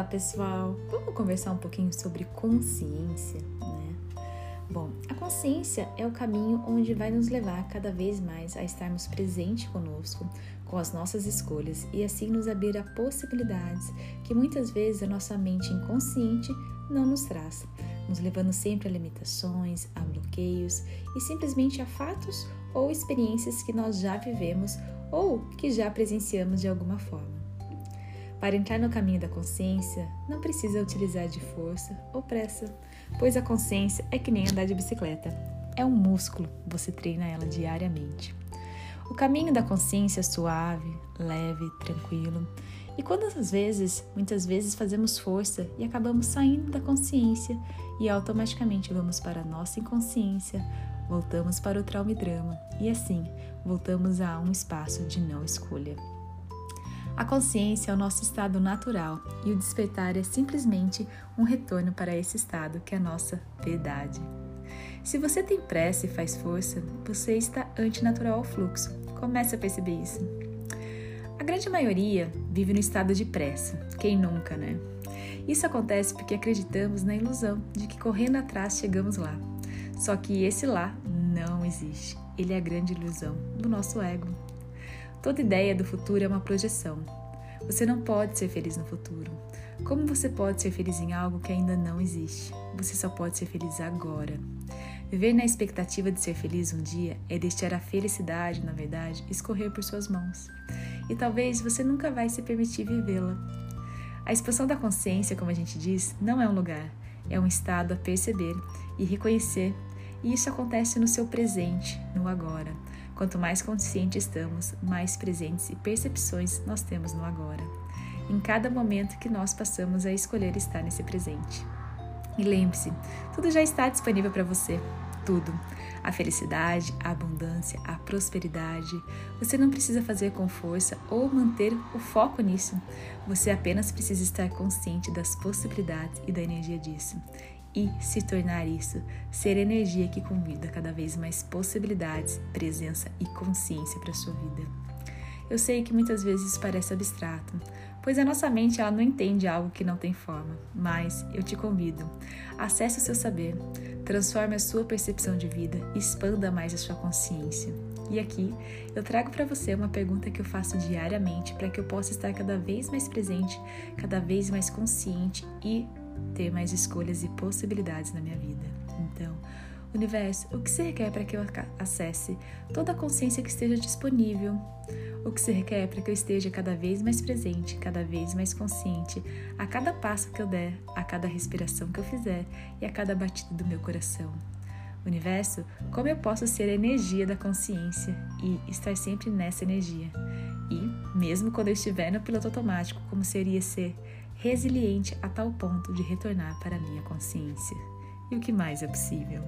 Olá pessoal, vamos conversar um pouquinho sobre consciência, né? Bom, a consciência é o caminho onde vai nos levar cada vez mais a estarmos presentes conosco, com as nossas escolhas e assim nos abrir a possibilidades que muitas vezes a nossa mente inconsciente não nos traz, nos levando sempre a limitações, a bloqueios e simplesmente a fatos ou experiências que nós já vivemos ou que já presenciamos de alguma forma. Para entrar no caminho da consciência, não precisa utilizar de força ou pressa, pois a consciência é que nem andar de bicicleta. É um músculo, você treina ela diariamente. O caminho da consciência é suave, leve, tranquilo. E quantas vezes, muitas vezes fazemos força e acabamos saindo da consciência e automaticamente vamos para a nossa inconsciência, voltamos para o trauma e drama e assim voltamos a um espaço de não escolha. A consciência é o nosso estado natural e o despertar é simplesmente um retorno para esse estado que é a nossa verdade. Se você tem pressa e faz força, você está antinatural ao fluxo. Comece a perceber isso. A grande maioria vive no estado de pressa. Quem nunca, né? Isso acontece porque acreditamos na ilusão de que correndo atrás chegamos lá. Só que esse lá não existe. Ele é a grande ilusão do nosso ego. Toda ideia do futuro é uma projeção. Você não pode ser feliz no futuro. Como você pode ser feliz em algo que ainda não existe? Você só pode ser feliz agora. Viver na expectativa de ser feliz um dia é deixar a felicidade, na verdade, escorrer por suas mãos. E talvez você nunca vai se permitir vivê-la. A expansão da consciência, como a gente diz, não é um lugar, é um estado a perceber e reconhecer. E isso acontece no seu presente, no agora. Quanto mais conscientes estamos, mais presentes e percepções nós temos no agora. Em cada momento que nós passamos a escolher estar nesse presente. E lembre-se, tudo já está disponível para você. Tudo. A felicidade, a abundância, a prosperidade. Você não precisa fazer com força ou manter o foco nisso. Você apenas precisa estar consciente das possibilidades e da energia disso e se tornar isso, ser energia que convida cada vez mais possibilidades, presença e consciência para sua vida. Eu sei que muitas vezes parece abstrato, pois a nossa mente ela não entende algo que não tem forma, mas eu te convido, acesse o seu saber, transforme a sua percepção de vida expanda mais a sua consciência. E aqui eu trago para você uma pergunta que eu faço diariamente para que eu possa estar cada vez mais presente, cada vez mais consciente e ter mais escolhas e possibilidades na minha vida. Então, universo, o que se requer para que eu acesse toda a consciência que esteja disponível? O que se requer para que eu esteja cada vez mais presente, cada vez mais consciente, a cada passo que eu der, a cada respiração que eu fizer e a cada batida do meu coração? Universo, como eu posso ser a energia da consciência e estar sempre nessa energia? E, mesmo quando eu estiver no piloto automático, como seria ser resiliente a tal ponto de retornar para a minha consciência. E o que mais é possível?